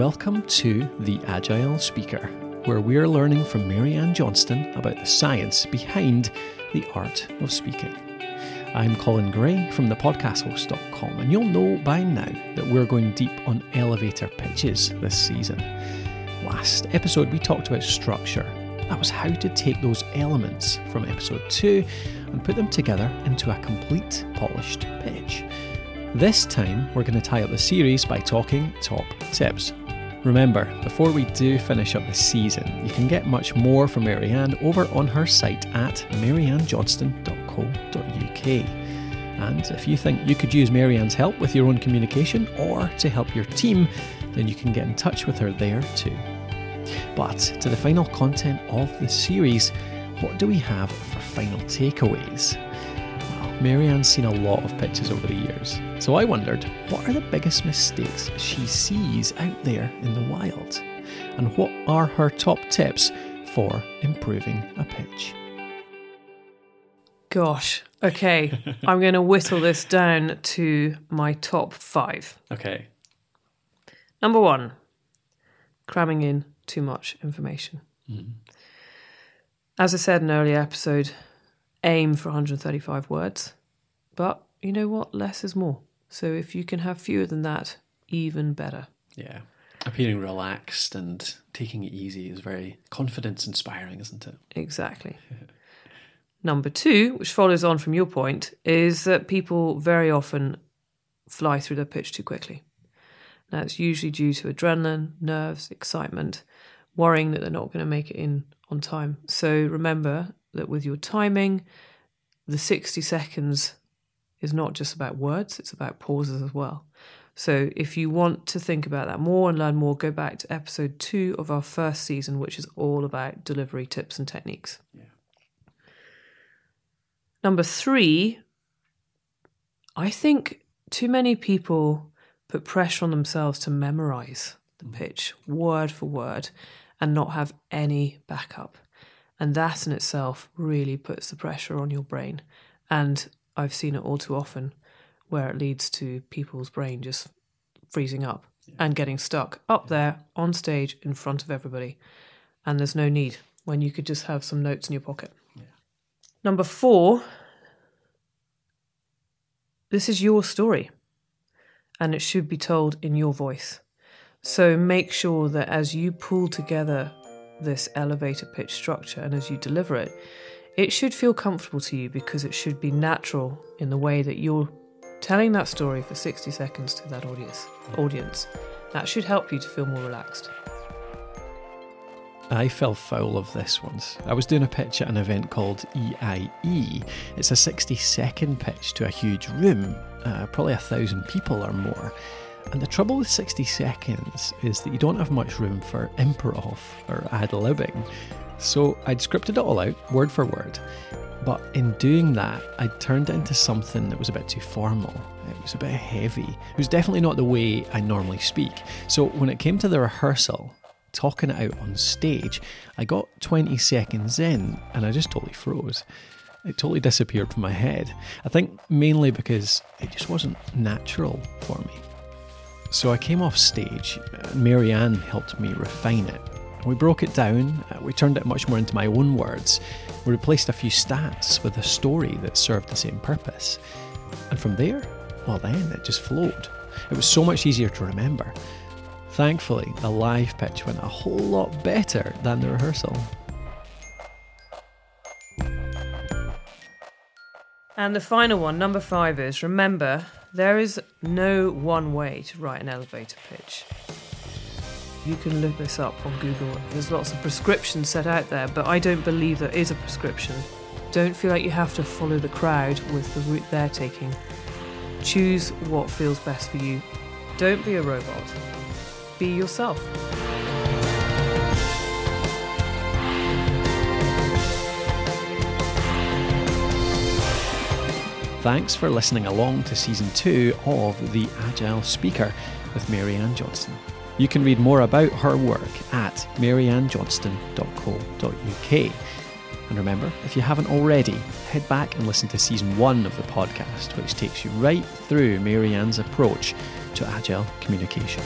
Welcome to The Agile Speaker, where we're learning from Marianne Johnston about the science behind the art of speaking. I'm Colin Gray from thepodcasthost.com, and you'll know by now that we're going deep on elevator pitches this season. Last episode, we talked about structure. That was how to take those elements from episode 2 and put them together into a complete polished pitch. This time, we're going to tie up the series by talking top tips. Remember, before we do finish up the season, you can get much more from Marianne over on her site at mariannejohnston.co.uk. And if you think you could use Marianne's help with your own communication or to help your team, then you can get in touch with her there too. But to the final content of the series, what do we have for final takeaways? Marianne's seen a lot of pitches over the years, so I wondered what are the biggest mistakes she sees out there in the wild? And what are her top tips for improving a pitch? Gosh, okay. I'm going to whittle this down to my top five. Okay. Number one, cramming in too much information. Mm-hmm. As I said in an earlier episode, aim for 135 words. But you know what? Less is more. So if you can have fewer than that, even better. Yeah. Appearing relaxed and taking it easy is very confidence inspiring, isn't it? Exactly. Number two, which follows on from your point, is that people very often fly through their pitch too quickly. Now, it's usually due to adrenaline, nerves, excitement, worrying that they're not going to make it in on time. So remember that with your timing, the 60 seconds is not just about words, it's about pauses as well. So if you want to think about that more and learn more, go back to episode two of our first season, which is all about delivery tips and techniques. Yeah. Number three, I think too many people put pressure on themselves to memorize the mm. pitch word for word and not have any backup. And that in itself really puts the pressure on your brain. And I've seen it all too often where it leads to people's brain just freezing up yeah. and getting stuck up there on stage in front of everybody. And there's no need when you could just have some notes in your pocket. Yeah. Number four, this is your story and it should be told in your voice. So make sure that as you pull together this elevator pitch structure and as you deliver it, it should feel comfortable to you because it should be natural in the way that you're telling that story for 60 seconds to that audience. Audience. That should help you to feel more relaxed. I fell foul of this once. I was doing a pitch at an event called EIE. It's a 60 second pitch to a huge room, uh, probably a thousand people or more. And the trouble with 60 seconds is that you don't have much room for improv or ad libbing. So I'd scripted it all out, word for word. But in doing that, I turned it into something that was a bit too formal. It was a bit heavy. It was definitely not the way I normally speak. So when it came to the rehearsal, talking it out on stage, I got 20 seconds in and I just totally froze. It totally disappeared from my head. I think mainly because it just wasn't natural for me. So I came off stage, Marianne helped me refine it. We broke it down, uh, we turned it much more into my own words, we replaced a few stats with a story that served the same purpose. And from there, well, then it just flowed. It was so much easier to remember. Thankfully, the live pitch went a whole lot better than the rehearsal. And the final one, number five, is remember there is no one way to write an elevator pitch. You can look this up on Google. There's lots of prescriptions set out there, but I don't believe there is a prescription. Don't feel like you have to follow the crowd with the route they're taking. Choose what feels best for you. Don't be a robot. Be yourself. Thanks for listening along to season two of The Agile Speaker with Marianne Johnston. You can read more about her work at mariannejohnston.co.uk. And remember, if you haven't already, head back and listen to season one of the podcast, which takes you right through Marianne's approach to agile communication.